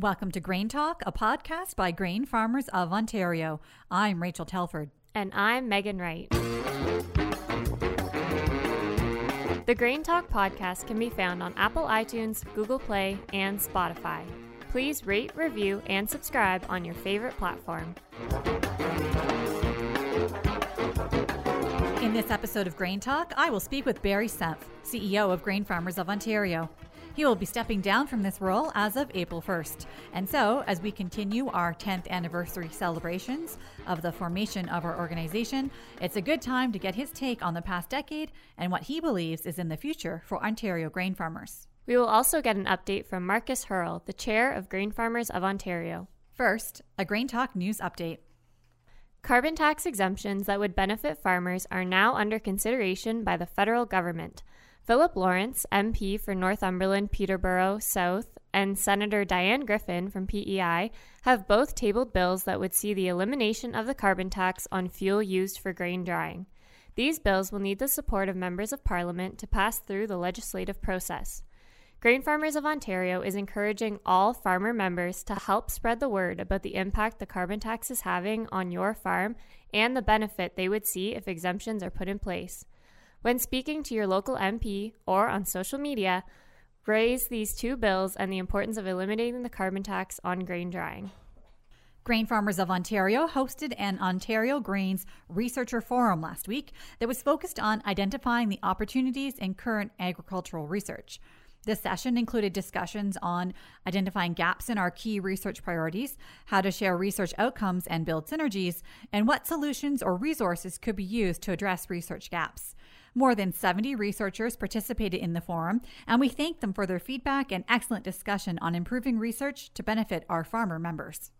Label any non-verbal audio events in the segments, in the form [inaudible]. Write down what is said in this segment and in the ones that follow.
Welcome to Grain Talk, a podcast by grain farmers of Ontario. I'm Rachel Telford. And I'm Megan Wright. The Grain Talk podcast can be found on Apple iTunes, Google Play, and Spotify. Please rate, review, and subscribe on your favorite platform. In this episode of Grain Talk, I will speak with Barry Senft, CEO of Grain Farmers of Ontario. He will be stepping down from this role as of April 1st. And so, as we continue our 10th anniversary celebrations of the formation of our organization, it's a good time to get his take on the past decade and what he believes is in the future for Ontario grain farmers. We will also get an update from Markus Haerle, the chair of Grain Farmers of Ontario. First, a Grain Talk news update. Carbon tax exemptions that would benefit farmers are now under consideration by the federal government. Philip Lawrence, MP for Northumberland, Peterborough South, and Senator Diane Griffin from PEI have both tabled bills that would see the elimination of the carbon tax on fuel used for grain drying. These bills will need the support of members of Parliament to pass through the legislative process. Grain Farmers of Ontario is encouraging all farmer members to help spread the word about the impact the carbon tax is having on your farm and the benefit they would see if exemptions are put in place. When speaking to your local MP or on social media, raise these two bills and the importance of eliminating the carbon tax on grain drying. Grain Farmers of Ontario hosted an Ontario Grains Researcher Forum last week that was focused on identifying the opportunities in current agricultural research. This session included discussions on identifying gaps in our key research priorities, how to share research outcomes and build synergies, and what solutions or resources could be used to address research gaps. More than 70 researchers participated in the forum, and we thank them for their feedback and excellent discussion on improving research to benefit our farmer members.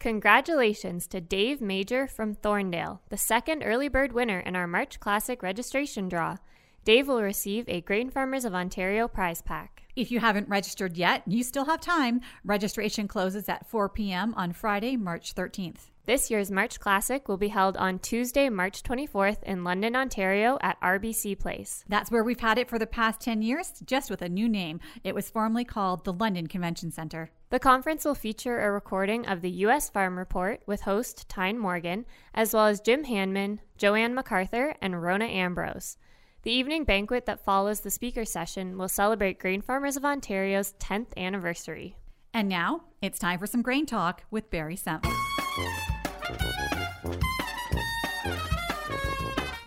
Congratulations to Dave Major from Thorndale, the second early bird winner in our March Classic registration draw. Dave will receive a Grain Farmers of Ontario prize pack. If you haven't registered yet, you still have time. Registration closes at 4 p.m. on Friday, March 13th. This year's March Classic will be held on Tuesday, March 24th in London, Ontario at RBC Place. That's where we've had it for the past 10 years, just with a new name. It was formerly called the London Convention Center. The conference will feature a recording of the U.S. Farm Report with host Tyne Morgan, as well as Jim Hanman, Joanne MacArthur, and Rona Ambrose. The evening banquet that follows the speaker session will celebrate Grain Farmers of Ontario's 10th anniversary. And now it's time for some grain talk with Barry Senft. Thank you.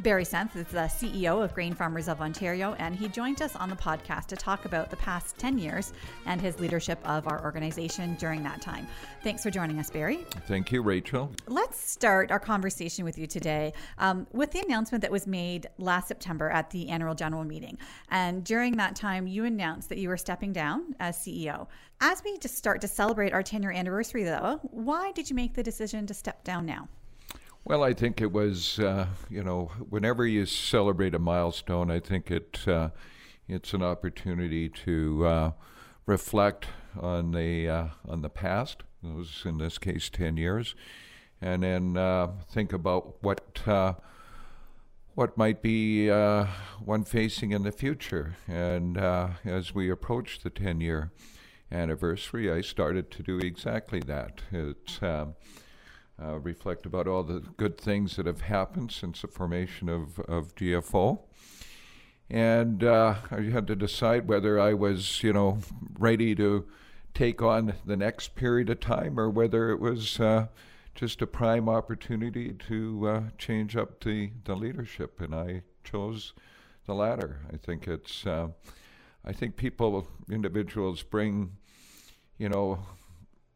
Barry Senft is the CEO of Grain Farmers of Ontario, and he joined us on the podcast to talk about the past 10 years and his leadership of our organization during that time. Thanks for joining us, Barry. Thank you, Rachel. Let's start our conversation with you today um, with the announcement that was made last September at the annual general meeting. And during that time, you announced that you were stepping down as CEO. As we just start to celebrate our 10 year anniversary, though, why did you make the decision to step down now? Well, I think it was, uh, you know, whenever you celebrate a milestone, I think it uh, it's an opportunity to uh, reflect on the uh, on the past. Those in this case, ten years, and then uh, think about what uh, what might be one facing in the future. And as we approach the ten year anniversary, I started to do exactly that. It's um, uh, reflect about all the good things that have happened since the formation of, of GFO. And uh, I had to decide whether I was, you know, ready to take on the next period of time or whether it was uh, just a prime opportunity to uh, change up the, the leadership. And I chose the latter. I think it's, uh, I think people, individuals bring, you know,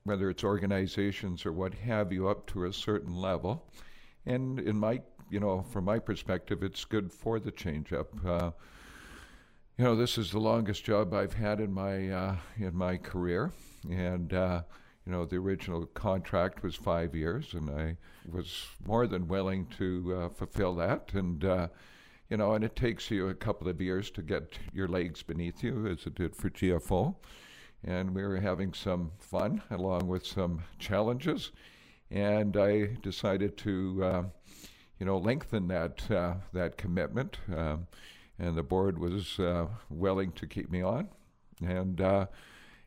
whether it's organizations or what have you, up to a certain level. And in my, you know, from my perspective, it's good for the change up. Uh, you know, this is the longest job I've had in my uh, in my career, and uh, you know, the original contract was five years, and I was more than willing to uh, fulfill that. And uh, you know, and it takes you a couple of years to get your legs beneath you, as it did for GFO and we were having some fun along with some challenges. And I decided to, uh, you know, lengthen that uh, that commitment. Um, and the board was uh, willing to keep me on, and uh,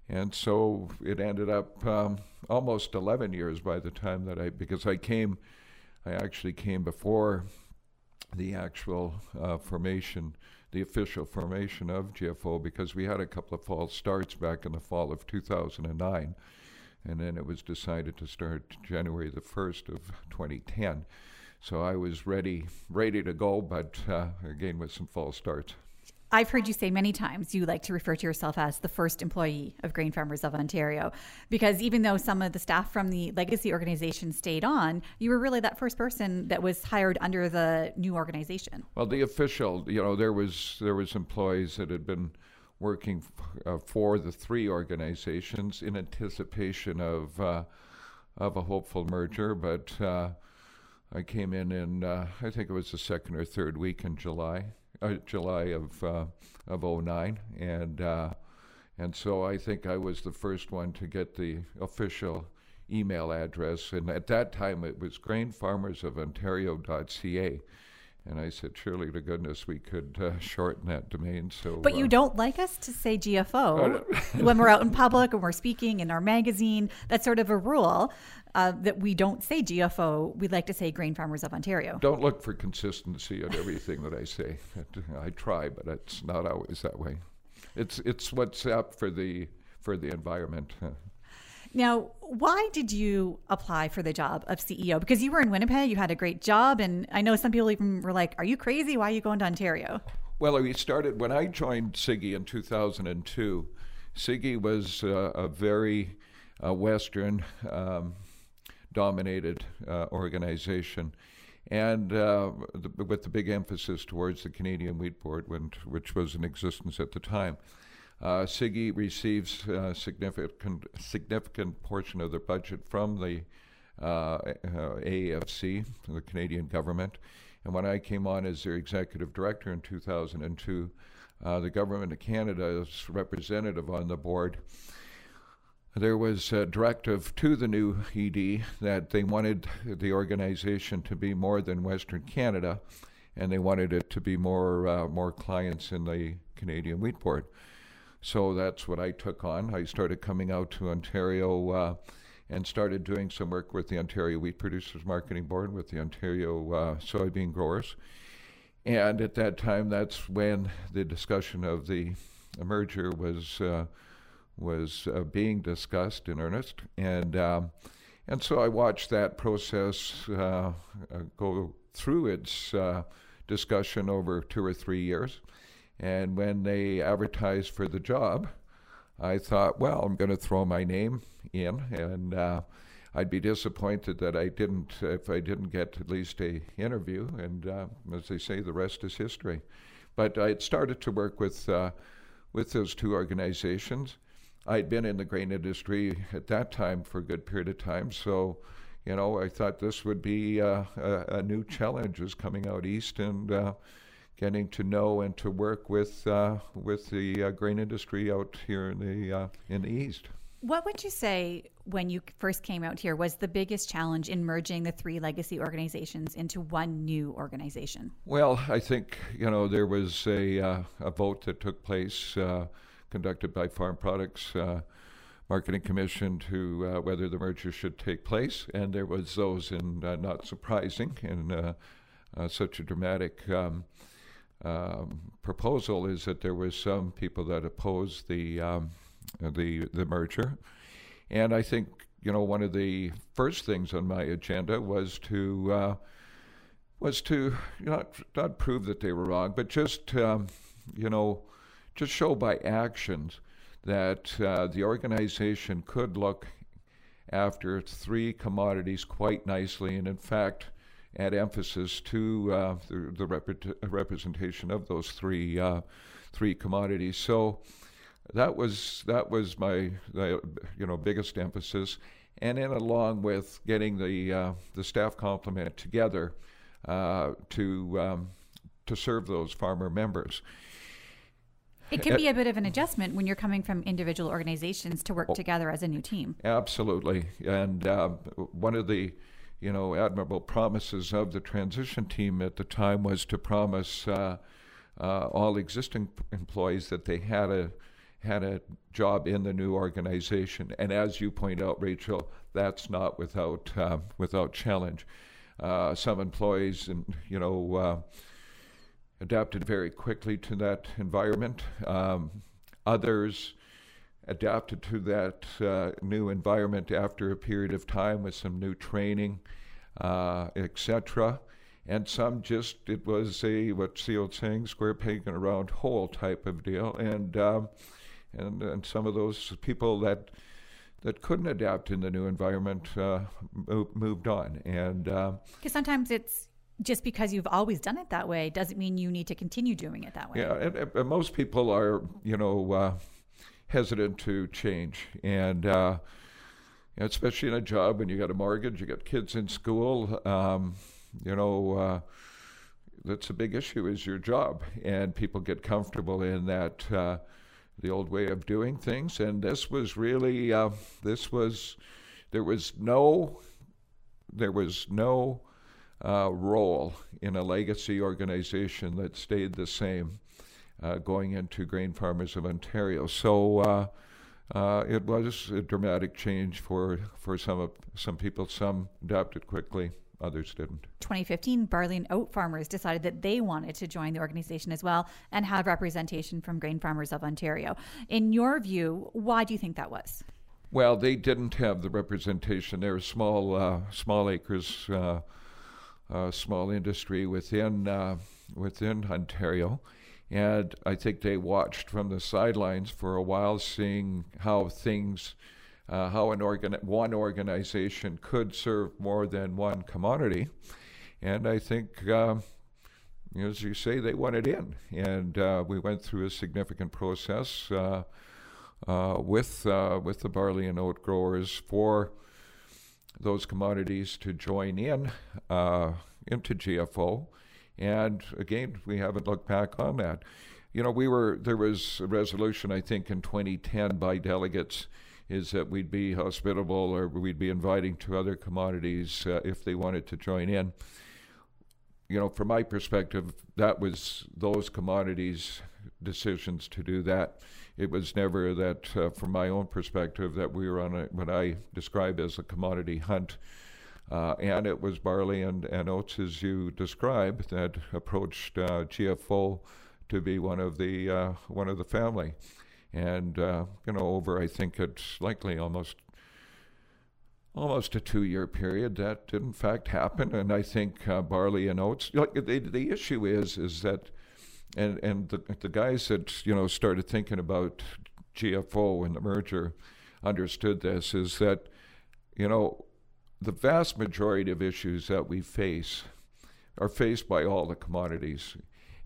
and so it ended up um, almost 11 years by the time that I, because I came, I actually came before the actual uh, formation, the official formation of GFO, because we had a couple of false starts back in the fall of 2009, and then it was decided to start January the 1st of 2010. So I was ready, ready to go, but uh, again with some false starts. I've heard you say many times you like to refer to yourself as the first employee of Grain Farmers of Ontario because even though some of the staff from the legacy organization stayed on, you were really that first person that was hired under the new organization. Well, the official, you know, there was there was employees that had been working uh, for the three organizations in anticipation of uh, of a hopeful merger, but uh, I came in in uh, I think it was the second or third week in July uh, July of uh, of 09. and uh, and so I think I was the first one to get the official email address, and at that time it was grainfarmersofontario.ca. And I said, surely to goodness we could uh, [laughs] shorten that domain. So, but you uh, don't like us to say GFO [laughs] when we're out in public and we're speaking in our magazine. That's sort of a rule uh, that we don't say GFO. We like to say Grain Farmers of Ontario. Don't look for consistency in everything that I say. [laughs] I try, but it's not always that way. It's it's what's up for the for the environment. Now, why did you apply for the job of CEO? Because you were in Winnipeg, you had a great job, and I know some people even were like, "Are you crazy? Why are you going to Ontario?" Well, we started when I joined CIGI in 2002. CIGI was uh, a very uh, Western um, dominated uh, organization, and uh, the, with the big emphasis towards the Canadian Wheat Board, when, which was in existence at the time. Uh, receives a significant significant portion of their budget from the uh, AAFC, the Canadian government. And when I came on as their executive director in 2002, uh, the government of Canada is representative on the board there was a directive to the new ED that they wanted the organization to be more than Western Canada, and they wanted it to be more uh, more clients in the Canadian Wheat Board. So that's what I took on. I started coming out to Ontario uh, and started doing some work with the Ontario Wheat Producers Marketing Board, with the Ontario uh, soybean growers. And at that time, that's when the discussion of the merger was uh, was uh, being discussed in earnest, and um, and so I watched that process uh, uh go through its discussion over two or three years, and when they advertised for the job, I thought, well, I'm going to throw my name in, and uh, I'd be disappointed that I didn't if I didn't get at least a interview, and as they say, the rest is history. But I had started to work with with those two organizations I'd been in the grain industry at that time for a good period of time, so you know I thought this would be uh, a, a, new challenge, is coming out east and uh, getting to know and to work with uh, with the uh, grain industry out here in the uh, in the east. What would you say when you first came out here was the biggest challenge in merging the three legacy organizations into one new organization? Well, I think you know there was a uh, a vote that took place conducted by Farm Products uh, Marketing Commission to uh, whether the merger should take place, and there was those in uh, not surprising in uh, uh, such a dramatic um, um, proposal is that there was some people that opposed the um, the the merger, and I think you know one of the first things on my agenda was to uh, was to not not prove that they were wrong, but just um, you know just show by actions that uh, the organization could look after three commodities quite nicely, and in fact, add emphasis to uh, the, the rep- representation of those three uh, three commodities. So that was that was my you know biggest emphasis, and then along with getting the uh, the staff complement together uh, to um, to serve those farmer members. It can be a bit of an adjustment when you're coming from individual organizations to work oh, together as a new team. Absolutely, and uh, one of the you know admirable promises of the transition team at the time was to promise uh, uh, all existing employees that they had a had a job in the new organization. And as you point out, Rachel, that's not without uh, without challenge. Uh, some employees, and you know, uh, adapted very quickly to that environment. Um, others adapted to that uh, new environment after a period of time with some new training, uh, etc. And some just, it was a, what's the old saying, square peg in a round hole type of deal. And, um, and, and some of those people that, that couldn't adapt in the new environment uh, moved on. And because uh, sometimes it's just because you've always done it that way doesn't mean you need to continue doing it that way. Yeah, and, and most people are, you know, uh, hesitant to change, and uh, especially in a job when you got a mortgage, you got kids in school. Um, you know, uh, that's a big issue is your job, and people get comfortable in that uh, the old way of doing things. And this was really uh, this was there was no there was no uh, role in a legacy organization that stayed the same uh, going into Grain Farmers of Ontario. So uh, uh, it was a dramatic change for, for some, of, some people. Some adapted quickly, others didn't. 2015, barley and oat farmers decided that they wanted to join the organization as well and have representation from Grain Farmers of Ontario. In your view, why do you think that was? Well, they didn't have the representation. They're small, uh, small acres, uh, uh, small industry within uh, within Ontario, and I think they watched from the sidelines for a while, seeing how things, uh, how an organ- one organization could serve more than one commodity. And I think, uh, as you say, they wanted in. And uh, we went through a significant process uh, uh, with, uh, with the barley and oat growers for those commodities to join in into GFO. And again, we haven't looked back on that. You know, we were there was a resolution I think in 2010 by delegates is that we'd be hospitable or we'd be inviting to other commodities uh, if they wanted to join in. You know, from my perspective, that was those commodities decisions to do that. It was never that, uh, from my own perspective, that we were on a, what I describe as a commodity hunt uh, and it was barley and, and oats, as you described, that approached uh, GFO to be one of the uh, one of the family. And uh, you know, over I think it's likely almost almost a two-year period that did in fact happen. And I think uh, barley and oats. Like the the issue is is that, and and the the guys that you know started thinking about GFO and the merger understood this is that you know the vast majority of issues that we face are faced by all the commodities.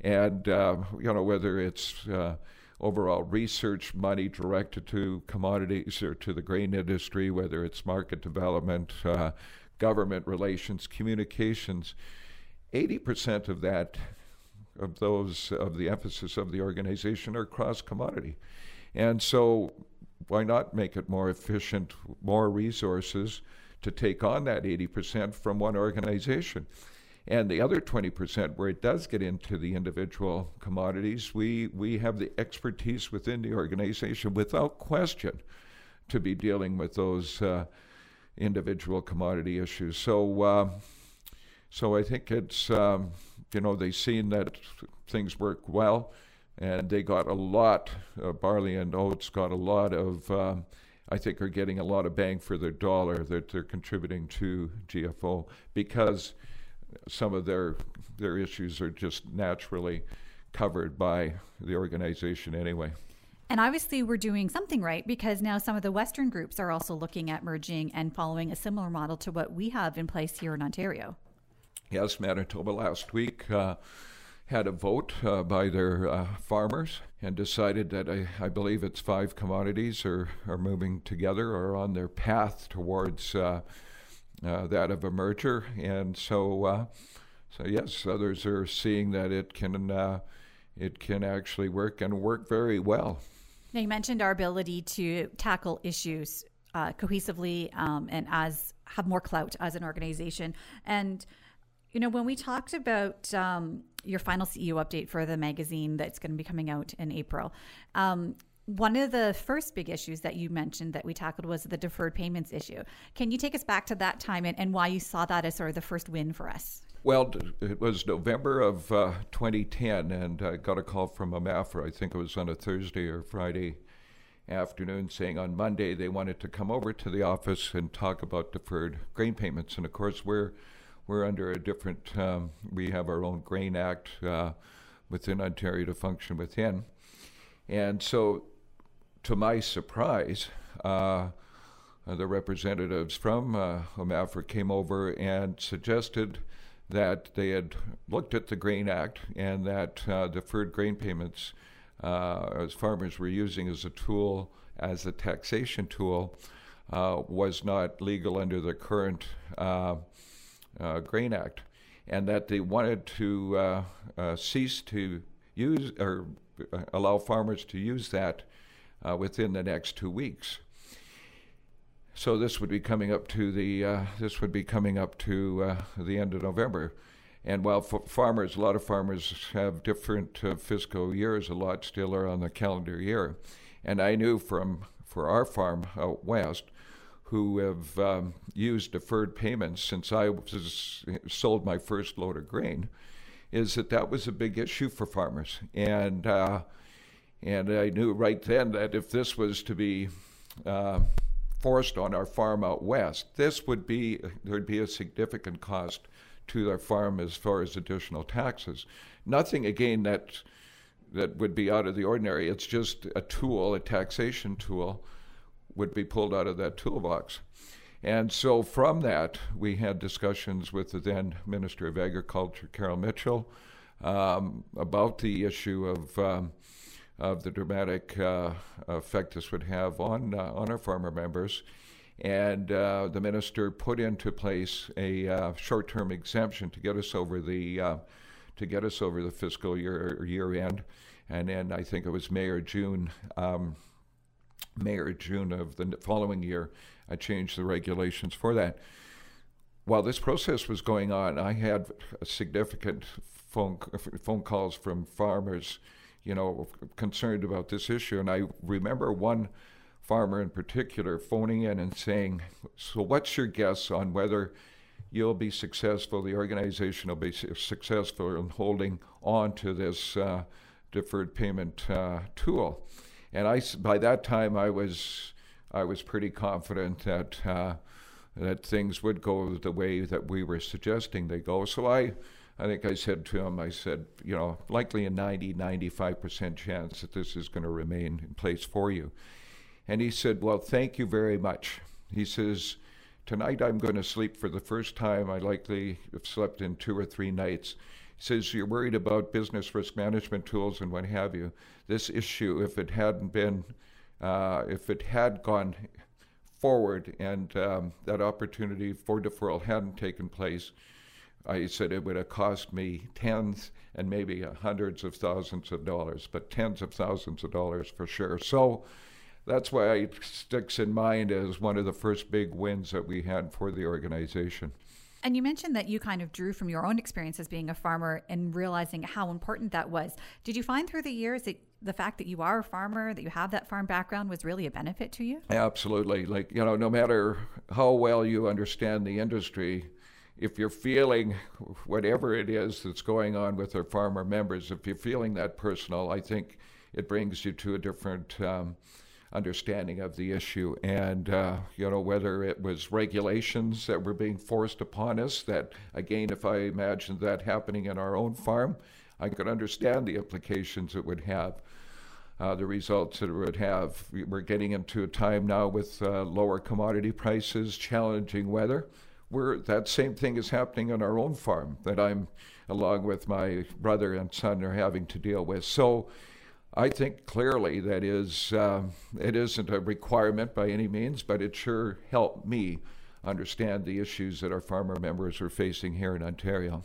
And, uh, you know, whether it's uh, overall research money directed to commodities or to the grain industry, whether it's market development, uh, government relations, communications, 80% of that, of those, of the emphasis of the organization are cross commodity. And so, why not make it more efficient, more resources? To take on that 80% from one organization. And the other 20%, where it does get into the individual commodities, we, we have the expertise within the organization without question to be dealing with those uh, individual commodity issues. So, uh, so I think it's, um, you know, they've seen that things work well, and they got a lot, uh, barley and oats got a lot of. Um, I think are getting a lot of bang for their dollar that they're contributing to GFO because some of their their issues are just naturally covered by the organization anyway. And obviously, we're doing something right because now some of the Western groups are also looking at merging and following a similar model to what we have in place here in Ontario. Yes, Manitoba last week. Uh, had a vote uh, by their uh, farmers and decided that I, I, believe it's five commodities are, are moving together or on their path towards uh, uh that of a merger. And so, uh, so yes, others are seeing that it can uh, it can actually work and work very well. Now you mentioned our ability to tackle issues cohesively um, and as have more clout as an organization and you know, when we talked about um, your final CEO update for the magazine that's going to be coming out in April, um, one of the first big issues that you mentioned that we tackled was the deferred payments issue. Can you take us back to that time and, and why you saw that as sort of the first win for us? Well, it was November of uh, 2010, and I got a call from OMAFRA. I think it was on a Thursday or Friday afternoon, saying on Monday they wanted to come over to the office and talk about deferred grain payments. And of course, we're we're under a different. Um, we have our own Grain Act uh, within Ontario to function within, and so to my surprise. Uh, the representatives from uh, OMAFRA came over and suggested that they had looked at the Grain Act and that uh, deferred grain payments, uh, as farmers were using as a tool, as a taxation tool, uh, was not legal under the current uh, uh, Grain Act, and that they wanted to uh, cease to use or allow farmers to use that within the next two weeks. So this would be coming up to the uh, this would be coming up to uh, the end of November, and while farmers, a lot of farmers have different uh, fiscal years, a lot still are on the calendar year, and I knew from for our farm out west, who have um, used deferred payments since I was sold my first load of grain, is that that was a big issue for farmers, and uh, and I knew right then that if this was to be uh, forced on our farm out west, this would be there'd be a significant cost to our farm as far as additional taxes. Nothing again that that would be out of the ordinary. It's just a tool, a taxation tool, would be pulled out of that toolbox. And so from that, we had discussions with the then Minister of Agriculture, Carol Mitchell, um, about the issue of um, of the dramatic uh, effect this would have on uh, on our farmer members. And uh, the minister put into place a uh, short-term exemption to get us over the uh, to get us over the fiscal year year end, and then I think it was May or June. Um, May or June of the following year, I changed the regulations for that. While this process was going on, I had significant phone phone calls from farmers you know, concerned about this issue. And I remember one farmer in particular phoning in and saying, So, what's your guess on whether you'll be successful, the organization will be successful in holding on to this uh, deferred payment uh, tool? And I, by that time, I was, I was pretty confident that, uh, that things would go the way that we were suggesting they go. So I, I think I said to him, I said, you know, likely a 90, 95% chance that this is going to remain in place for you. And he said, well, thank you very much. He says, tonight I'm going to sleep for the first time. I likely have slept in two or three nights. Says, you're worried about business risk management tools and what have you. This issue, if it hadn't been, uh, if it had gone forward and um, that opportunity for deferral hadn't taken place, I said it would have cost me tens and maybe hundreds of thousands of dollars, but tens of thousands of dollars for sure. So that's why it sticks in mind as one of the first big wins that we had for the organization. And you mentioned that you kind of drew from your own experience as being a farmer and realizing how important that was. Did you find through the years that the fact that you are a farmer, that you have that farm background was really a benefit to you? Absolutely. Like, you know, no matter how well you understand the industry, if you're feeling whatever it is that's going on with our farmer members, if you're feeling that personal, I think it brings you to a different um, understanding of the issue. And, uh, you know, whether it was regulations that were being forced upon us, that, again, if I imagined that happening in our own farm, I could understand the implications it would have. Uh, the results that it would have. We're getting into a time now with uh, lower commodity prices, challenging weather we're, that same thing is happening on our own farm that I'm, along with my brother and son, are having to deal with. So I think clearly that is, uh, it isn't a requirement by any means, but it sure helped me understand the issues that our farmer members are facing here in Ontario.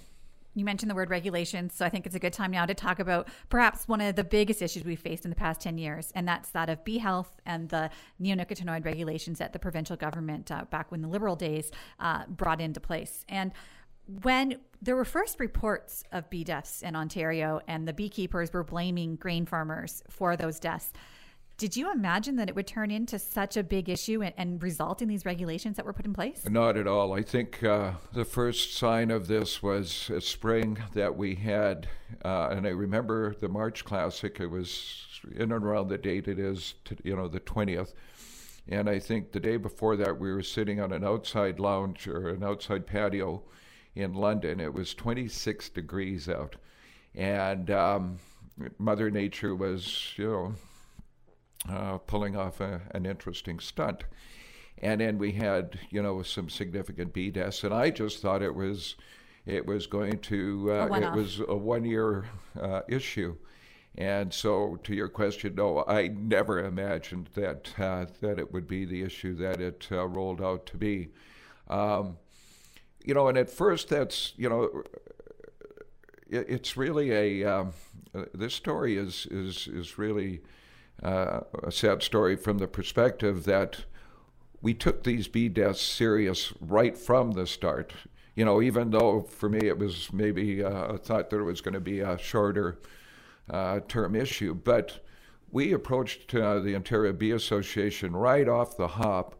You mentioned the word regulations, so I think it's a good time now to talk about perhaps one of the biggest issues we've faced in the past 10 years, and that's that of bee health and the neonicotinoid regulations that the provincial government, uh, back when the Liberal days, uh, brought into place. And when there were first reports of bee deaths in Ontario, and the beekeepers were blaming grain farmers for those deaths, Did you imagine that it would turn into such a big issue and, and result in these regulations that were put in place? Not at all. I think uh, the first sign of this was a spring that we had, uh, and I remember the March Classic. It was in and around the date it is, to, you know, the 20th. And I think the day before that, we were sitting on an outside lounge or an outside patio in London. It was 26 degrees out. And um, Mother Nature was, you know, uh, pulling off a, an interesting stunt. And then we had, you know, some significant bee deaths, and I just thought it was, it was going to, uh, it was a one-year uh, issue. And so, to your question, no, I never imagined that uh, that it would be the issue that it uh, rolled out to be. Um, you know, and at first, that's you know, it, it's really a um, uh, this story is is is really uh, a sad story from the perspective that we took these bee deaths serious right from the start. You know, even though for me it was maybe uh, thought that it was going to be a shorter uh, term issue, but we approached uh, the Ontario Bee Association right off the hop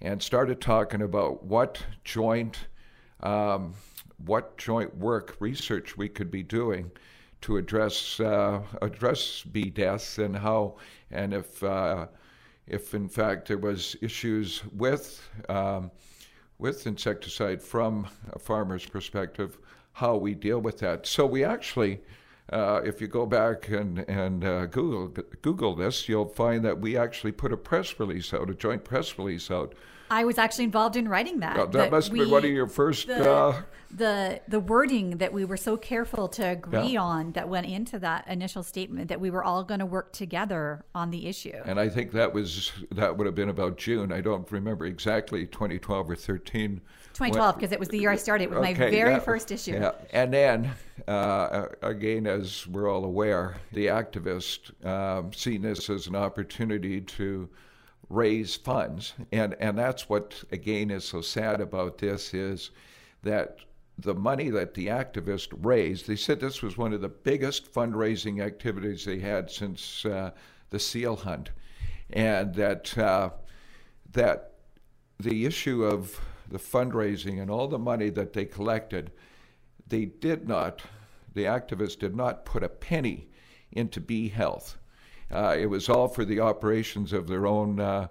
and started talking about what joint um, what joint work research we could be doing to address uh, address bee deaths and how and if uh, if in fact there was issues with um, with insecticide from a farmer's perspective, how we deal with that. So we actually. Uh, if you go back and, and uh, Google Google this, you'll find that we actually put a press release out, a joint press release out I was actually involved in writing that. that, that must we, be one of your first. The, uh, the the wording that we were so careful to agree yeah. on that went into that initial statement that we were all going to work together on the issue. And I think that was that would have been about June. I don't remember exactly 2012 or 13. 2012 because it was the year I started. with okay, my very yeah, first issue. Yeah. And then uh, again, as we're all aware, the activists um, seen this as an opportunity to raise funds. And, and that's what, again, is so sad about this is that the money that the activists raised, they said this was one of the biggest fundraising activities they had since uh, the seal hunt. And that, uh, that the issue of the fundraising and all the money that they collected, they did not, the activists did not put a penny into bee health. Uh, it was all for the operations of their own uh,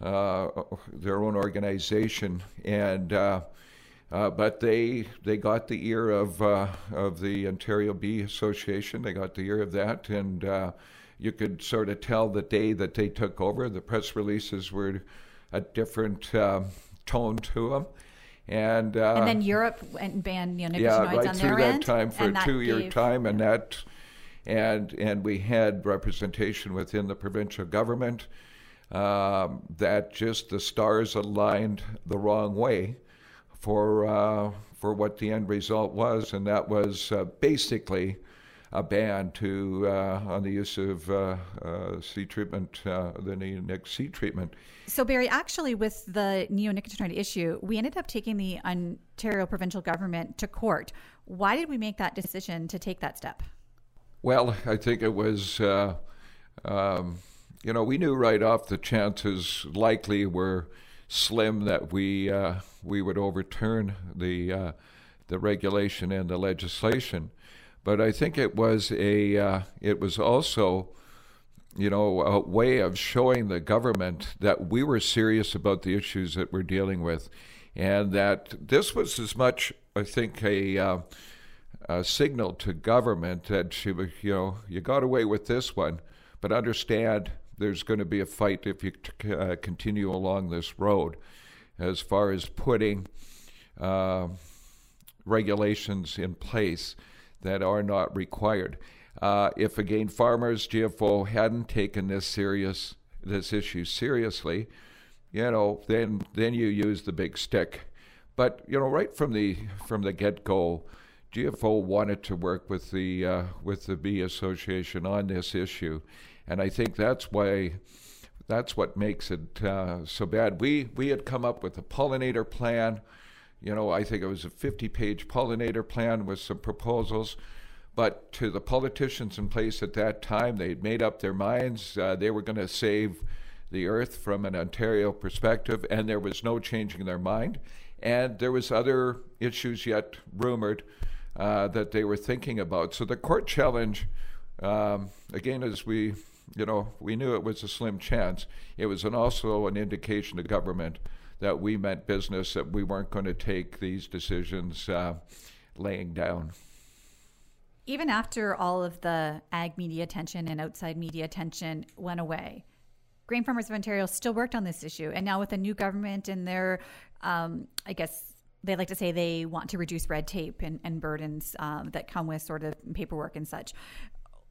uh, their own organization, and uh, uh, but they they got the ear of of the Ontario Bee Association. They got the ear of that, and you could sort of tell the day that they took over. The press releases were a different um, tone to them. And, uh, and then Europe went banned neonicotinoids yeah, right on through their that end, time for a two-year time, and that and and we had representation within the provincial government. Um, that just the stars aligned the wrong way for uh, for what the end result was, and that was uh, basically a ban to uh, on the use of uh, uh, seed treatment, uh, the neonic seed treatment. So Barry, actually, with the neonicotinoid issue, we ended up taking the Ontario provincial government to court. Why did we make that decision to take that step? Well, I think it was, uh, um, you know, we knew right off the chances likely were slim that we uh, we would overturn the uh, the regulation and the legislation, but I think it was a uh, it was also, you know, a way of showing the government that we were serious about the issues that we're dealing with, and that this was as much, I think, a uh, uh, signal to government that she, you know, you got away with this one, but understand there's going to be a fight if you uh, continue along this road, as far as putting uh, regulations in place that are not required. Uh, if again farmers GFO hadn't taken this serious this issue seriously, you know, then then you use the big stick. But you know, right from the from the get go, GFO wanted to work with the uh, with the bee association on this issue, and I think that's why that's what makes it uh, so bad. We we had come up with a pollinator plan. You know, I think it was a 50-page pollinator plan with some proposals, But to the politicians in place at that time, they'd made up their minds. Uh, they were going to save the earth from an Ontario perspective, and there was no changing their mind. And there was other issues yet rumored uh, that they were thinking about. So the court challenge, um, again, as we, you know, we knew it was a slim chance. It was an also an indication to government that we meant business, that we weren't going to take these decisions uh, laying down. Even after all of the ag media attention and outside media attention went away, Grain Farmers of Ontario still worked on this issue. And now, with a new government and their, um, I guess, they like to say they want to reduce red tape and, and burdens um, that come with sort of paperwork and such.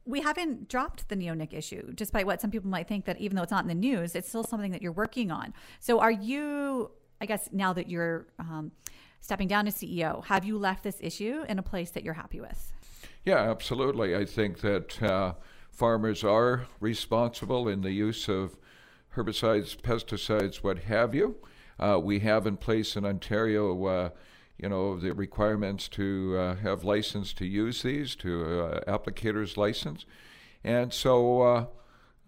We haven't dropped the neonic issue, despite what some people might think that even though it's not in the news, it's still something that you're working on. So, are you, I guess, now that you're um, stepping down as CEO, have you left this issue in a place that you're happy with? Yeah, absolutely. I think that uh, farmers are responsible in the use of herbicides, pesticides, what have you. Uh, we have in place in Ontario, uh, you know, the requirements to uh, have license to use these, to uh, applicators license, and so uh,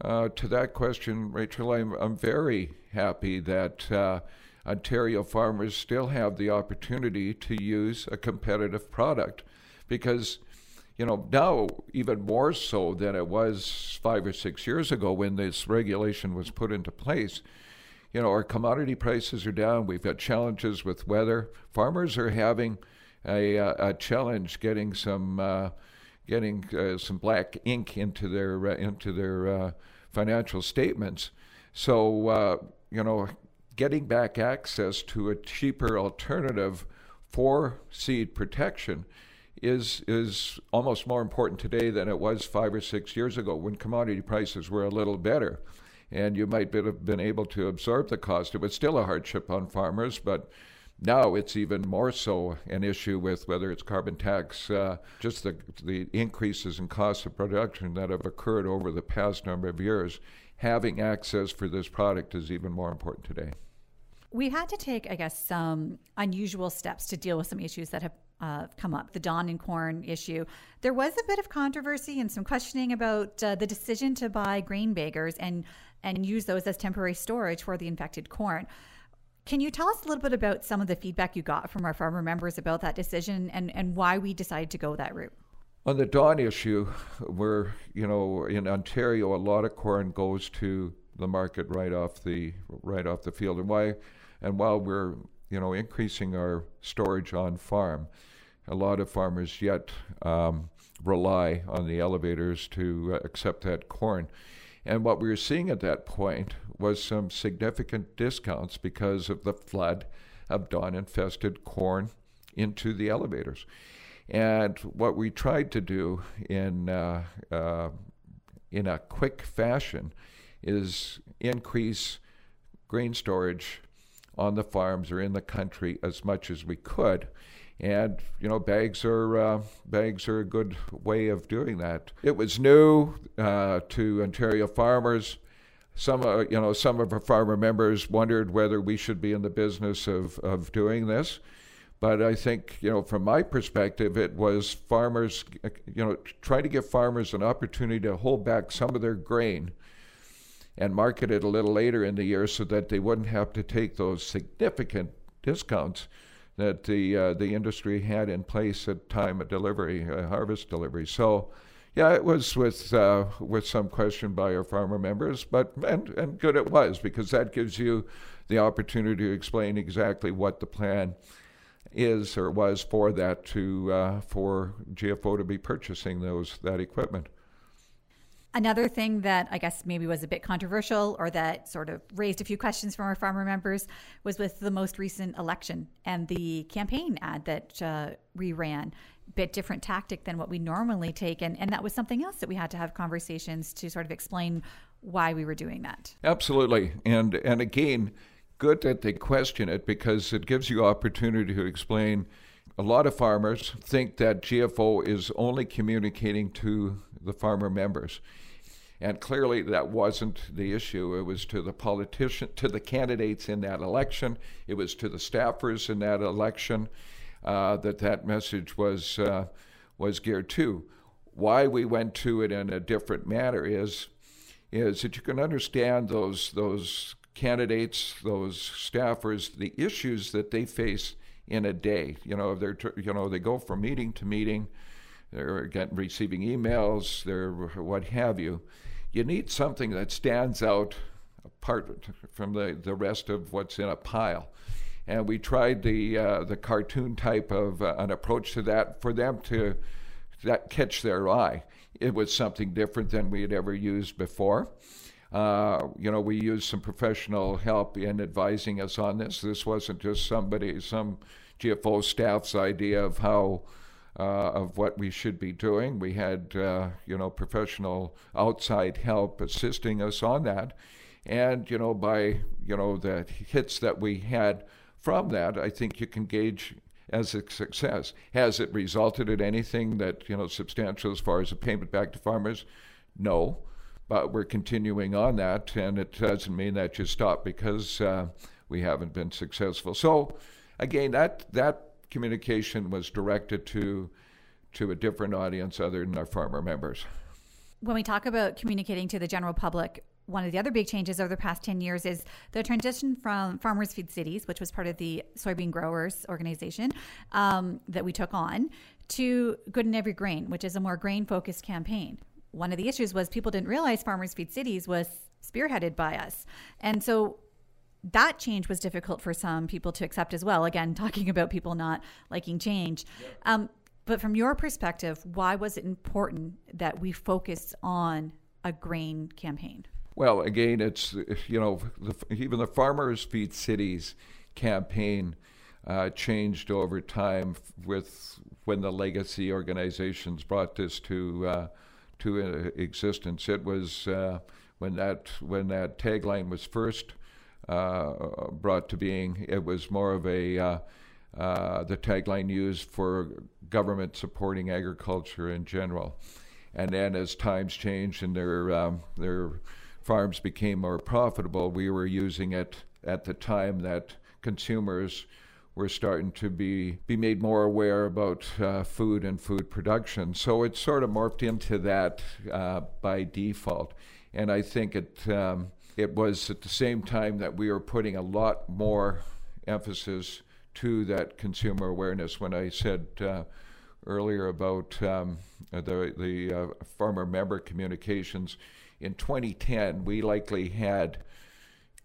uh, to that question, Rachel, I'm I'm very happy that Ontario farmers still have the opportunity to use a competitive product, because you know, now even more so than it was five or six years ago when this regulation was put into place. You know, our commodity prices are down. We've got challenges with weather. Farmers are having a, uh, a challenge getting some uh, getting uh, some black ink into their uh, into their uh, financial statements. So uh, you know, getting back access to a cheaper alternative for seed protection is is almost more important today than it was five or six years ago when commodity prices were a little better, and you might have been able to absorb the cost. It was still a hardship on farmers, but now it's even more so an issue with whether it's carbon tax, uh, just the the increases in cost of production that have occurred over the past number of years. Having access for this product is even more important today. We've had to take, I guess, some unusual steps to deal with some issues that have uh, come up, the DON and corn issue. There was a bit of controversy and some questioning about uh, the decision to buy grain baggers and and use those as temporary storage for the infected corn. Can you tell us a little bit about some of the feedback you got from our farmer members about that decision and, and why we decided to go that route? On the DON issue, where, you know, in Ontario, a lot of corn goes to the market right off the right off the field. And why and while we're you know, increasing our storage on farm. A lot of farmers yet um, rely on the elevators to accept that corn. And what we were seeing at that point was some significant discounts because of the flood of DON infested corn into the elevators. And what we tried to do in, uh, uh, in a quick fashion is increase grain storage on the farms or in the country as much as we could. And you know, bags are uh, bags are a good way of doing that. It was new uh, to Ontario farmers. Some, uh, you know, some of our farmer members wondered whether we should be in the business of, of doing this. But I think, you know, from my perspective, it was farmers, you know, try to give farmers an opportunity to hold back some of their grain and market it a little later in the year so that they wouldn't have to take those significant discounts that the uh, the industry had in place at time of delivery, uh, harvest delivery. So, yeah, it was with uh, with some question by our farmer members, but and and good it was because that gives you the opportunity to explain exactly what the plan is or was for that to uh, for GFO to be purchasing those that equipment. Another thing that I guess maybe was a bit controversial or that sort of raised a few questions from our farmer members was with the most recent election and the campaign ad that uh, we ran. Bit different tactic than what we normally take, and, and that was something else that we had to have conversations to sort of explain why we were doing that. Absolutely, and and again, good that they question it because it gives you opportunity to explain. A lot of farmers think that GFO is only communicating to the farmer members. And clearly, that wasn't the issue. It was to the politician, to the candidates in that election. It was to the staffers in that election uh, that that message was uh, was geared to. why we went to it in a different manner is is that you can understand those those candidates, those staffers, the issues that they face in a day. You know, they're you know they go from meeting to meeting, they're getting receiving emails, they're what have you. You need something that stands out apart from the, the rest of what's in a pile. And we tried the uh, the cartoon type of uh, an approach to that for them to that catch their eye. It was something different than we had ever used before. Uh, you know, we used some professional help in advising us on this. This wasn't just somebody, some GFO staff's idea of how, of what we should be doing. We had, uh, you know, professional outside help assisting us on that. And, you know, by, you know, the hits that we had from that, I think you can gauge as a success. Has it resulted in anything that you know substantial as far as a payment back to farmers? No, but we're continuing on that, and it doesn't mean that you stop because uh, we haven't been successful. So, again, that that communication was directed to to a different audience other than our farmer members. When we talk about communicating to the general public, one of the other big changes over the past 10 years is the transition from Farmers Feed Cities, which was part of the soybean growers organization um, that we took on, to Good in Every Grain, which is a more grain focused campaign. One of the issues was people didn't realize Farmers Feed Cities was spearheaded by us. And so that change was difficult for some people to accept as well. Again, [laughs] talking about people not liking change. Um, but from your perspective, why was it important that we focus on a grain campaign? Well, again, it's you know the, even the Farmers Feed Cities campaign uh, changed over time with when the legacy organizations brought this to uh, to uh, existence. It was uh, when that when that tagline was first uh, brought to being. It was more of a uh, the tagline used for government supporting agriculture in general, and then as times changed and their um, their farms became more profitable, we were using it at the time that consumers were starting to be, be made more aware about uh, food and food production. So it sort of morphed into that uh, by default. And I think it, um, it was at the same time that we were putting a lot more emphasis to that consumer awareness. When I said uh, earlier about um, the, the uh, farmer member communications, in 2010, we likely had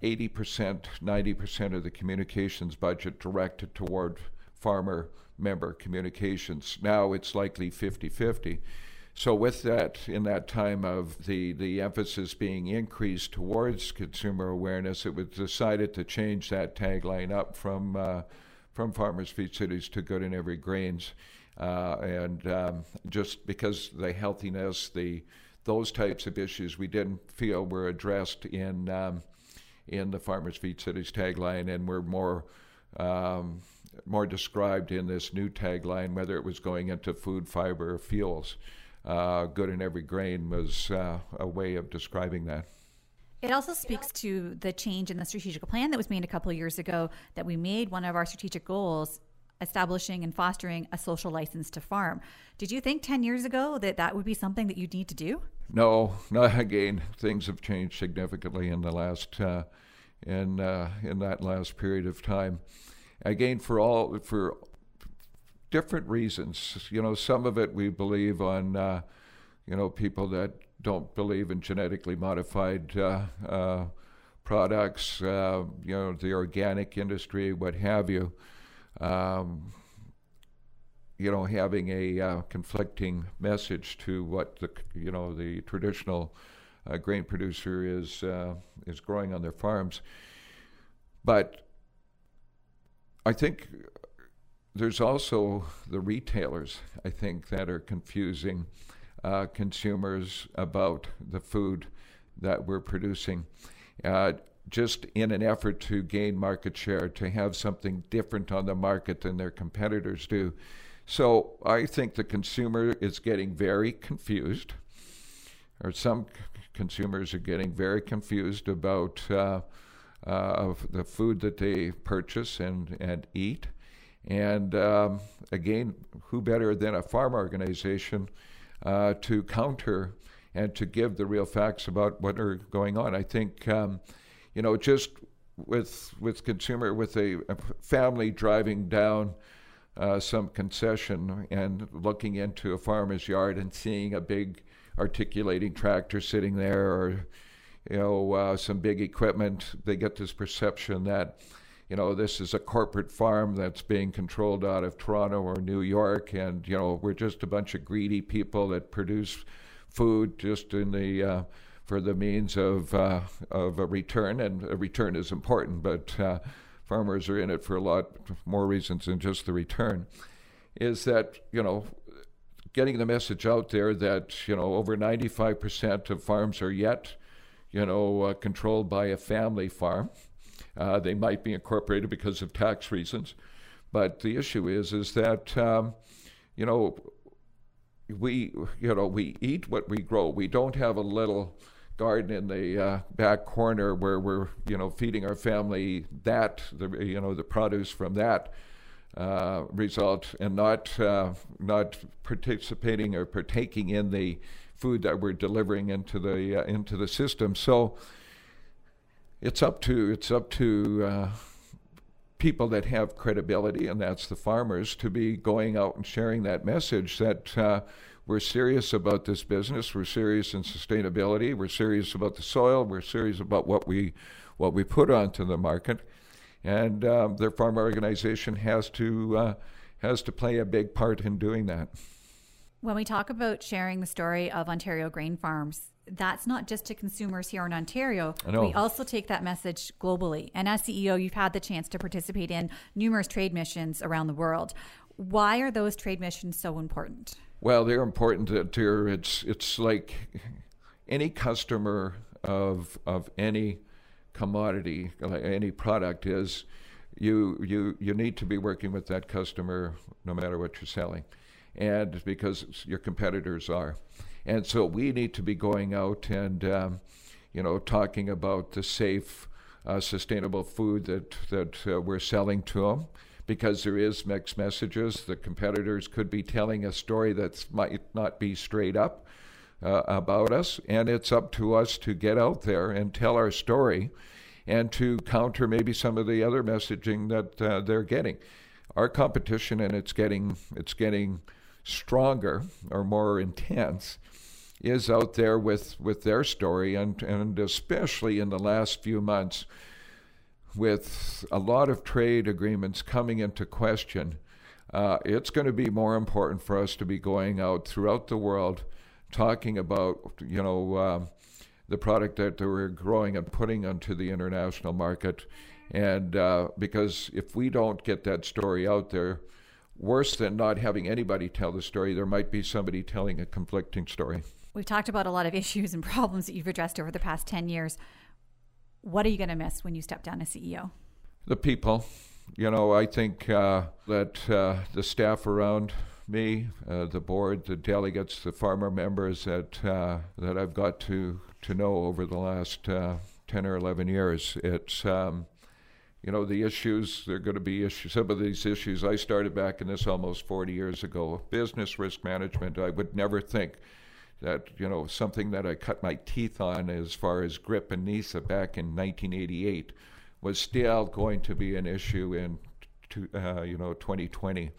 80%, 90% of the communications budget directed toward farmer member communications. Now it's likely 50 50. So, with that, in that time of the, the emphasis being increased towards consumer awareness, it was decided to change that tagline up from, uh, from Farmers Feed Cities to Good in Every Grains. Uh, and um, just because the healthiness, the those types of issues we didn't feel were addressed in um, in the Farmers Feed Cities tagline, and were more um, more described in this new tagline, whether it was going into food, fiber, or fuels. Uh, good in every grain was uh, a way of describing that. It also speaks to the change in the strategic plan that was made a couple of years ago that we made one of our strategic goals establishing and fostering a social license to farm. Did you think 10 years ago that that would be something that you'd need to do? No, [laughs] no. Again, things have changed significantly in the last uh, in uh, in that last period of time. Again, for all for different reasons. You know, some of it we believe on. Uh, you know, people that don't believe in genetically modified uh, uh, products. Uh, you know, the organic industry, what have you um, you know, having a uh, conflicting message to what the you know the traditional uh, grain producer is is growing on their farms. But I think there's also the retailers. I think that are confusing uh, consumers about the food that we're producing. Uh, just in an effort to gain market share, to have something different on the market than their competitors do. So I think the consumer is getting very confused, or some consumers are getting very confused about uh, uh, the food that they purchase and, and eat. And um, again, who better than a farm organization uh, to counter and to give the real facts about what are going on. I think, um, you know, just with with consumer with a, a family driving down uh, some concession and looking into a farmer's yard and seeing a big articulating tractor sitting there or you know uh, some big equipment they get this perception that you know this is a corporate farm that's being controlled out of Toronto or New York and you know we're just a bunch of greedy people that produce food just in the uh, for the means of uh, of a return, and a return is important, but uh, farmers are in it for a lot more reasons than just the return. Is that you know getting the message out there that you know over 95% of farms are yet you know uh, controlled by a family farm. Uh, they might be incorporated because of tax reasons, but the issue is is that um, you know we you know we eat what we grow. We don't have a little garden in the uh, back corner where we're you know feeding our family that the you know the produce from that uh, result and not uh, not participating or partaking in the food that we're delivering into the uh, into the system. So it's up to it's up to uh, people that have credibility, and that's the farmers, to be going out and sharing that message that uh, we're serious about this business. We're serious in sustainability. We're serious about the soil. We're serious about what we what we put onto the market, and um, their farm organization has to uh, has to play a big part in doing that. When we talk about sharing the story of Ontario grain farms, that's not just to consumers here in Ontario. We also take that message globally. And as CEO, you've had the chance to participate in numerous trade missions around the world. Why are those trade missions so important? Well, they're important to it's it's like any customer of of any commodity, any product is you you you need to be working with that customer no matter what you're selling, and because your competitors are, and so we need to be going out and um, you know talking about the safe, uh, sustainable food that that uh, we're selling to them because there is mixed messages. The competitors could be telling a story that might not be straight up uh, about us, and it's up to us to get out there and tell our story and to counter maybe some of the other messaging that uh, they're getting. Our competition, and it's getting it's getting stronger or more intense, is out there with, with their story, and, and especially in the last few months with a lot of trade agreements coming into question, uh, it's going to be more important for us to be going out throughout the world talking about, you know, uh, the product that we're growing and putting onto the international market. And uh, because if we don't get that story out there, worse than not having anybody tell the story, there might be somebody telling a conflicting story. We've talked about a lot of [laughs] issues and problems that you've addressed over the past 10 years. What are you going to miss when you step down as CEO? The people. You know, I think uh, that uh, the staff around me, uh, the board, the delegates, the farmer members that uh, that I've got to to know over the last uh, ten or eleven years, it's. Um, you know the issues they're going to be issues some of these issues i started back in this almost 40 years ago business risk management i would never think that you know something that I cut my teeth on as far as GRIP and NISA back in 1988 was still going to be an issue in to, uh, you know 2020.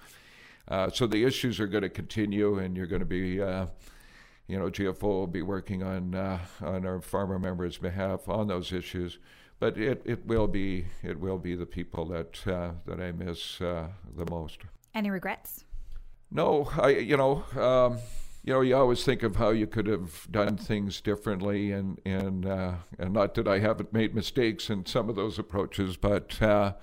Uh, so the issues are going to continue, and you're going to be uh, you know GFO will be working on uh, on our farmer members' behalf on those issues. But it, it will be it will be the people that uh, that I miss uh, the most. Any regrets? No, I you know. Um, you know, you always think of how you could have done things differently, and and uh, and not that I haven't made mistakes in some of those approaches, but uh,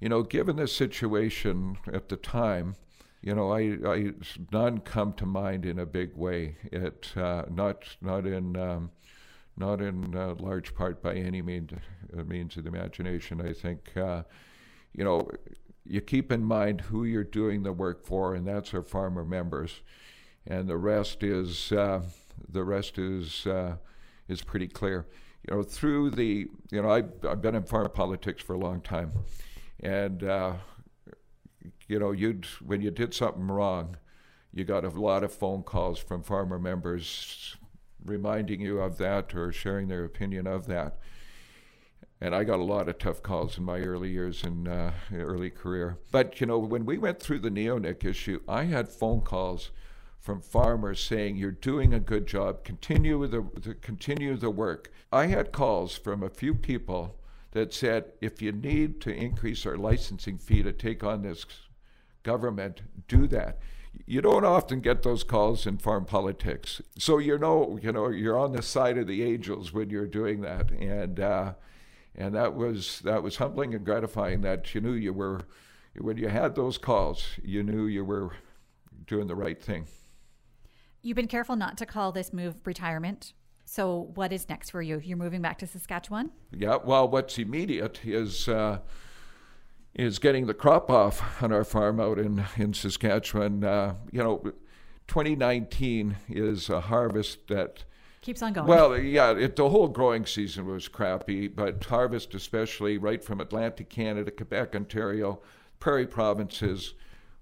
you know, given the situation at the time, you know, I, I none come to mind in a big way. It uh, not not in um, not in large part by any means means of the imagination. I think uh, you know you keep in mind who you're doing the work for, and that's our farmer members and the rest is uh, the rest is uh, is pretty clear. You know, through the you know, I've, I've been in foreign politics for a long time, and uh, you know, you'd when you did something wrong, you got a lot of phone calls from farmer members reminding you of that or sharing their opinion of that. And I got a lot of tough calls in my early years and uh, early career. But you know, when we went through the neonic issue, I had phone calls from farmers saying, "You're doing a good job. Continue the, continue the work." I had calls from a few people that said, "If you need to increase our licensing fee to take on this government, do that." You don't often get those calls in farm politics, so you know, you know, you're on the side of the angels when you're doing that, and uh, and that was that was humbling and gratifying. That you knew you were, when you had those calls, you knew you were doing the right thing. You've been careful not to call this move retirement. So, what is next for you? You're moving back to Saskatchewan? Yeah, well, what's immediate is uh, is getting the crop off on our farm out in, in Saskatchewan. Uh, you know, 2019 is a harvest that keeps on going. Well, yeah, it, the whole growing season was crappy, but harvest, especially right from Atlantic Canada, Quebec, Ontario, prairie provinces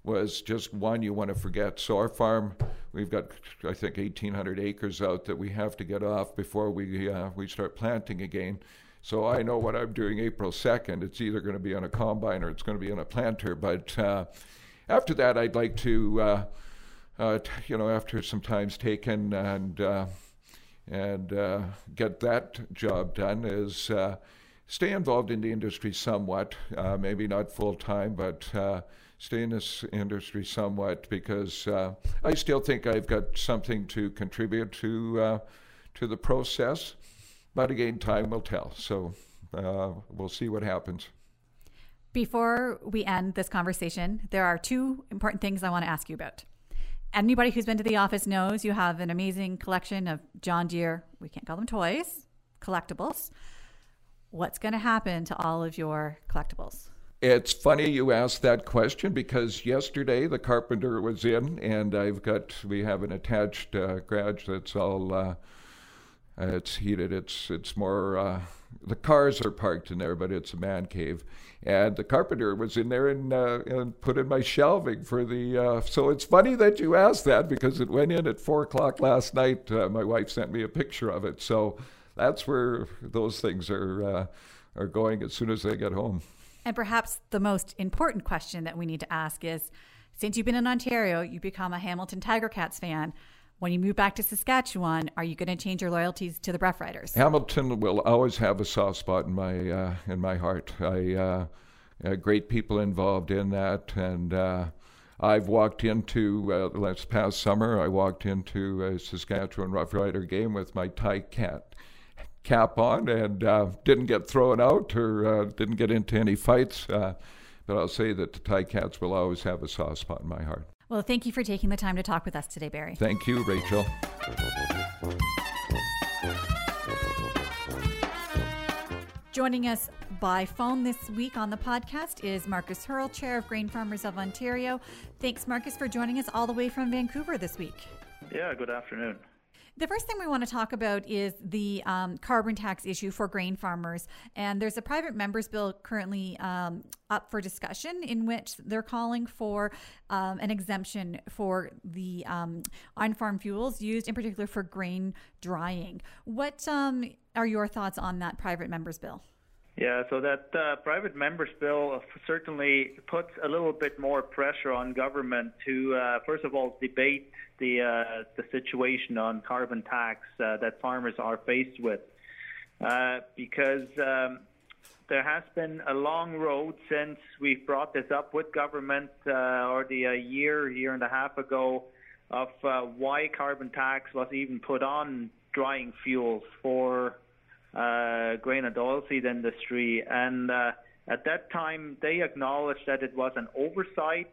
was just one you want to forget. So our farm, we've got I think 1,800 acres out that we have to get off before we uh, we start planting again. So I know what I'm doing April 2nd. It's either going to be on a combine or it's going to be on a planter. But uh, after that, I'd like to, uh, uh you know, after some time's taken and uh, and uh, get that job done, is stay involved in the industry somewhat, maybe not full time, but stay in this industry somewhat because uh, I still think I've got something to contribute to uh, to the process. But again, time will tell. So uh, we'll see what happens. Before we end this conversation, there are two important things I want to ask you about. Anybody who's been to the office knows you have an amazing collection of John Deere, we can't call them toys, collectibles. What's going to happen to all of your collectibles? It's funny you asked that question because yesterday the carpenter was in, and I've got we have an attached uh, garage that's all uh, it's heated. It's it's more uh, the cars are parked in there, but it's a man cave. And the carpenter was in there and, uh, and put in my shelving for the. Uh, so it's funny that you asked that because it went in at four o'clock last night. Uh, my wife sent me a picture of it. So that's where those things are are going as soon as they get home. And perhaps the most important question that we need to ask is since you've been in Ontario, you become a Hamilton Tiger Cats fan. When you move back to Saskatchewan, are you going to change your loyalties to the Breath Riders? Hamilton will always have a soft spot in my uh, in my heart. I uh, uh, great people involved in that, and uh, I've walked into uh, last past summer. I walked into a Saskatchewan Rough Rider game with my Ticat cap on and uh, didn't get thrown out or uh, didn't get into any fights. Uh, but I'll say that the Ticats will always have a soft spot in my heart. Well, thank you for taking the time to talk with us today, Barry. Thank you, Rachel. Joining us by phone this week on the podcast is Markus Haerle, Chair of Grain Farmers of Ontario. Thanks, Marcus, for joining us all the way from Vancouver this week. Yeah, good afternoon. The first thing we want to talk about is the um, carbon tax issue for grain farmers. And there's a private members bill currently um, up for discussion in which they're calling for um, an exemption for the um, on farm fuels used in particular for grain drying. What um, are your thoughts on that private members bill? Yeah, so that uh, private members bill certainly puts a little bit more pressure on government to, uh, first of all, debate the uh, the situation on carbon tax uh, that farmers are faced with, uh, because um, there has been a long road since we brought this up with government uh, already a year, year and a half ago, of why carbon tax was even put on drying fuels for uh, grain and oilseed industry. And uh, at that time, they acknowledged that it was an oversight,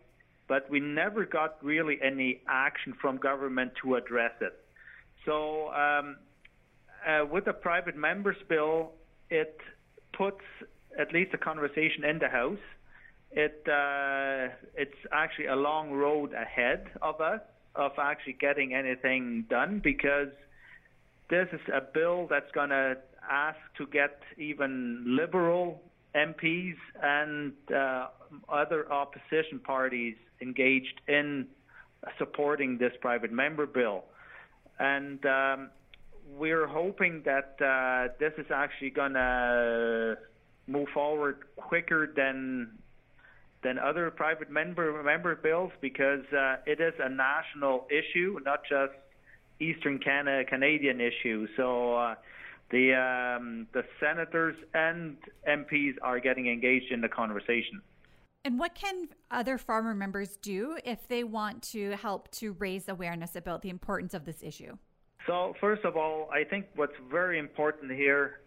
but we never got really any action from government to address it. So, um, uh, with the private members bill, it puts at least a conversation in the House. It uh, it's actually a long road ahead of us of actually getting anything done because this is a bill that's going to ask to get even liberal MPs and uh, other opposition parties engaged in supporting this private member bill. And um, we're hoping that uh, this is actually going to move forward quicker than than other private member member bills because uh, it is a national issue, not just Eastern Canada Canadian issue. So uh, the um, the senators and MPs are getting engaged in the conversation. And what can other farmer members do if they want to help to raise awareness about the importance of this issue? So, first of all, I think what's very important here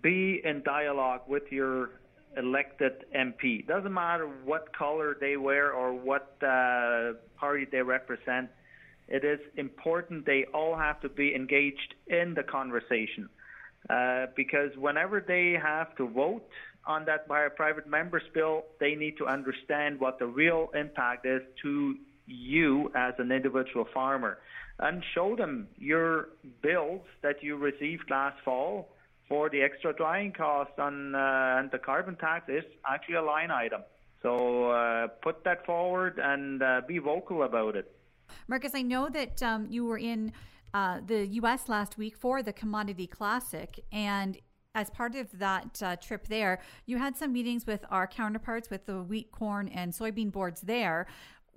be in dialogue with your elected MP. Doesn't matter what color they wear or what uh, party they represent. It is important they all have to be engaged in the conversation uh, because whenever they have to vote on that by a private member's bill, they need to understand what the real impact is to you as an individual farmer and show them your bills that you received last fall for the extra drying cost on uh, and the carbon tax is actually a line item. So uh, put that forward and uh, be vocal about it. Markus, I know that um, you were in uh, the U.S. last week for the Commodity Classic, and as part of that uh, trip there, you had some meetings with our counterparts with the wheat, corn, and soybean boards there.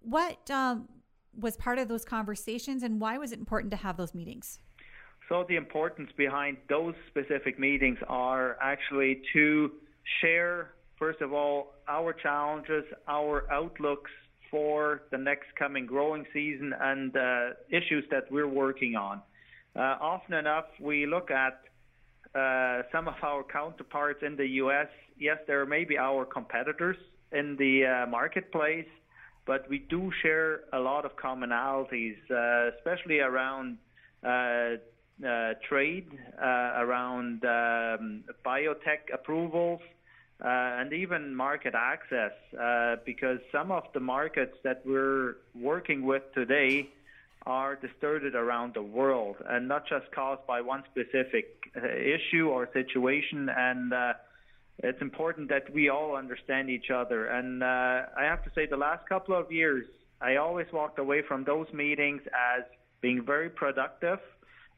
What um, was part of those conversations, and why was it important to have those meetings? So, the importance behind those specific meetings are actually to share, first of all, our challenges, our outlooks for the next coming growing season, and uh, issues that we're working on. Uh, often enough, we look at uh, some of our counterparts in the U.S., yes, there may be our competitors in the uh, marketplace, but we do share a lot of commonalities, uh, especially around uh, trade, around um, biotech approvals, and even market access, because some of the markets that we're working with today are distorted around the world and not just caused by one specific uh, issue or situation. And uh, it's important that we all understand each other. And uh, I have to say, the last couple of years, I always walked away from those meetings as being very productive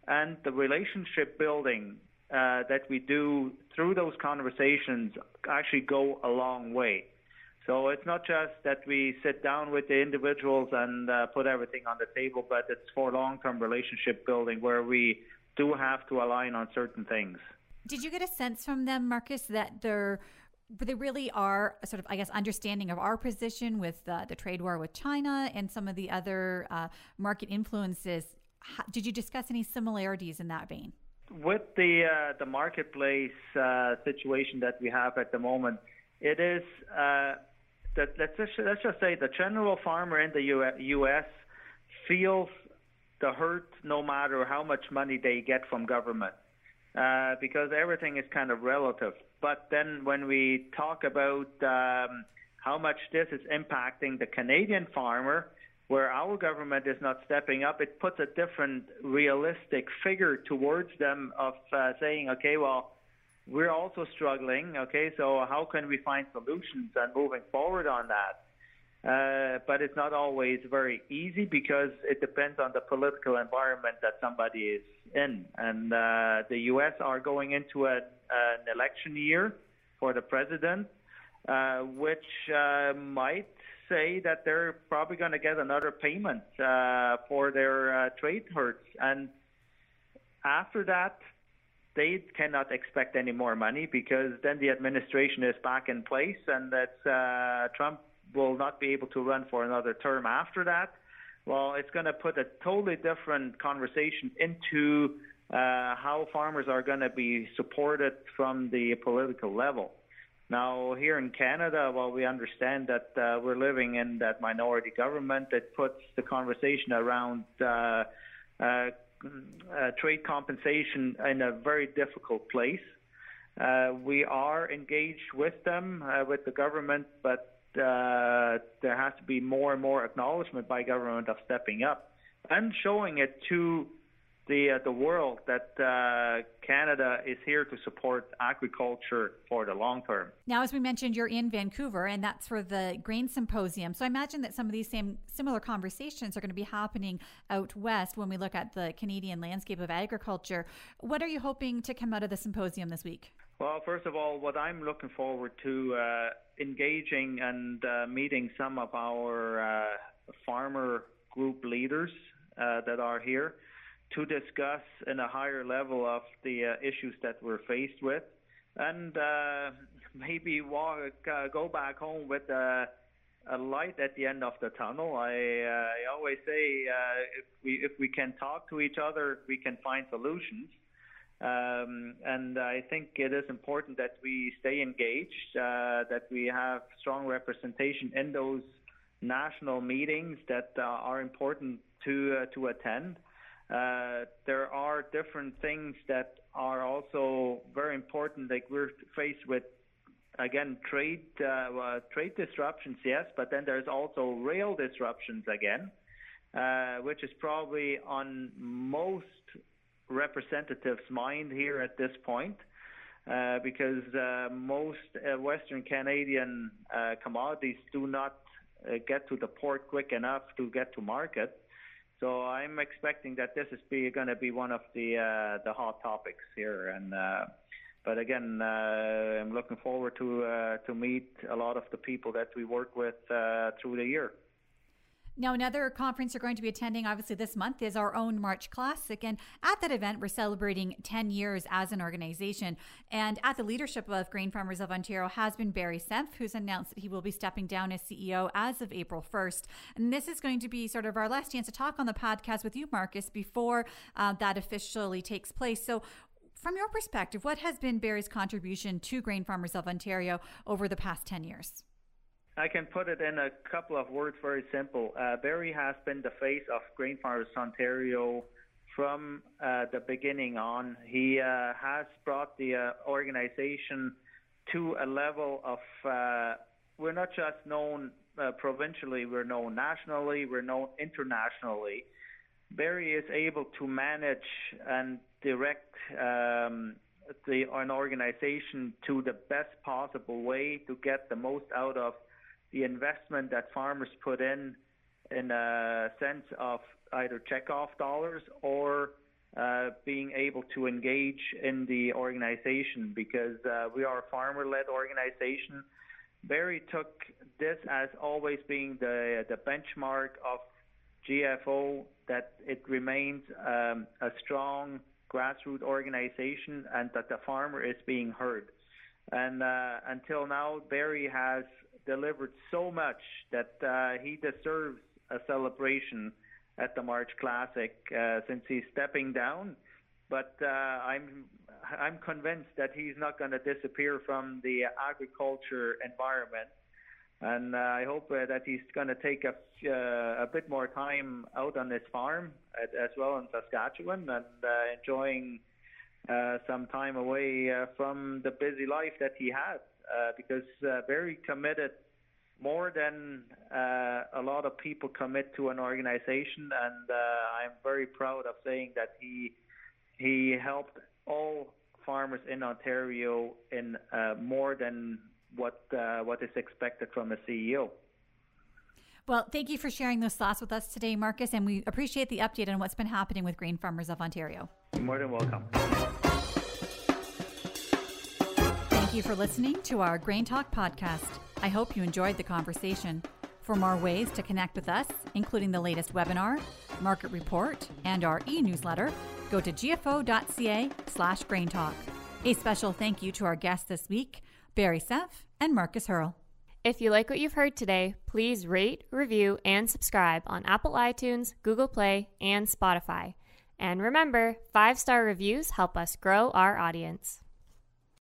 and the relationship building uh, that we do through those conversations actually go a long way. So it's not just that we sit down with the individuals and uh, put everything on the table, but it's for long-term relationship building where we do have to align on certain things. Did you get a sense from them, Markus, that they're they really are sort of, I guess, understanding of our position with uh, the trade war with China and some of the other uh, market influences. How, did you discuss any similarities in that vein? With the uh, the marketplace uh, situation that we have at the moment, it is uh, that let's just, let's just say the general farmer in the U.S. feels the hurt no matter how much money they get from government uh, because everything is kind of relative. But then when we talk about um, how much this is impacting the Canadian farmer, where our government is not stepping up, it puts a different realistic figure towards them of uh, saying, okay, well, we're also struggling. Okay, so how can we find solutions and moving forward on that? Uh, but it's not always very easy because it depends on the political environment that somebody is in. And uh, the U.S. are going into a, an election year for the president, uh, which uh, might say that they're probably going to get another payment uh, for their uh, trade hurts. And after that, they cannot expect any more money because then the administration is back in place and that uh, Trump will not be able to run for another term after that. Well, it's going to put a totally different conversation into uh, how farmers are going to be supported from the political level. Now, here in Canada, while we understand that uh, we're living in that minority government, it puts the conversation around uh, uh, uh, trade compensation in a very difficult place. Uh, we are engaged with them, uh, with the government, but there has to be more and more acknowledgement by government of stepping up and showing it to the uh, the world that uh, Canada is here to support agriculture for the long term. Now, as we mentioned, you're in Vancouver, and that's for the Grain Symposium. So I imagine that some of these same similar conversations are going to be happening out west when we look at the Canadian landscape of agriculture. What are you hoping to come out of the symposium this week? Well, first of all, what I'm looking forward to uh, engaging and uh, meeting some of our uh, farmer group leaders uh, that are here to discuss in a higher level of the uh, issues that we're faced with, and uh, maybe walk, uh, go back home with a, a light at the end of the tunnel. I, uh, I always say uh, if we if we can talk to each other, we can find solutions. Um, and I think it is important that we stay engaged, uh, that we have strong representation in those national meetings that are important to to attend. Uh, there are different things that are also very important. Like we're faced with, again, trade uh, uh, trade disruptions, yes, but then there's also rail disruptions again, uh, which is probably on most representatives' mind here at this point. Uh, because uh, most Western Canadian commodities do not get to the port quick enough to get to market. So I'm expecting that this is going to be one of the uh, the hot topics here, and uh, but again, uh, I'm looking forward to uh, to meet a lot of the people that we work with uh, through the year. Now, another conference you're going to be attending, obviously, this month is our own March Classic. And at that event, we're celebrating 10 years as an organization. And at the leadership of Grain Farmers of Ontario has been Barry Senft, who's announced that he will be stepping down as CEO as of April 1st. And this is going to be sort of our last chance to talk on the podcast with you, Markus, before uh, that officially takes place. So, from your perspective, what has been Barry's contribution to Grain Farmers of Ontario over the past 10 years? I can put it in a couple of words, very simple. Uh, Barry has been the face of Grain Farmers Ontario from uh, the beginning on. He uh, has brought the uh, organization to a level of uh, we're not just known uh, provincially, we're known nationally, we're known internationally. Barry is able to manage and direct um, the, an organization to the best possible way to get the most out of the investment that farmers put in in a sense of either check-off dollars or uh, being able to engage in the organization because uh, we are a farmer-led organization. Barry took this as always being the the benchmark of GFO that it remains um, a strong grassroots organization and that the farmer is being heard. And uh, until now, Barry has delivered so much that uh, he deserves a celebration at the March Classic uh, since he's stepping down. But uh, I'm I'm convinced that he's not going to disappear from the agriculture environment, and uh, I hope uh, that he's going to take a, uh, a bit more time out on his farm at, as well in Saskatchewan and enjoying some time away from the busy life that he had uh, because uh, very committed more than uh, a lot of people commit to an organization, and uh, I'm very proud of saying that he he helped all farmers in Ontario in uh, more than what uh, what is expected from a CEO. Well, thank you for sharing those thoughts with us today, Markus, and we appreciate the update on what's been happening with Grain Farmers of Ontario. You're more than welcome. Thank you for listening to our Grain Talk podcast. I hope you enjoyed the conversation. For more ways to connect with us, including the latest webinar, market report, and our e-newsletter, go to gfo.ca slash grain talk. A special thank you to our guests this week, Barry Senft and Markus Haerle. If you like what you've heard today, please rate, review, and subscribe on Apple iTunes, Google Play, and Spotify. And remember, five star reviews help us grow our audience.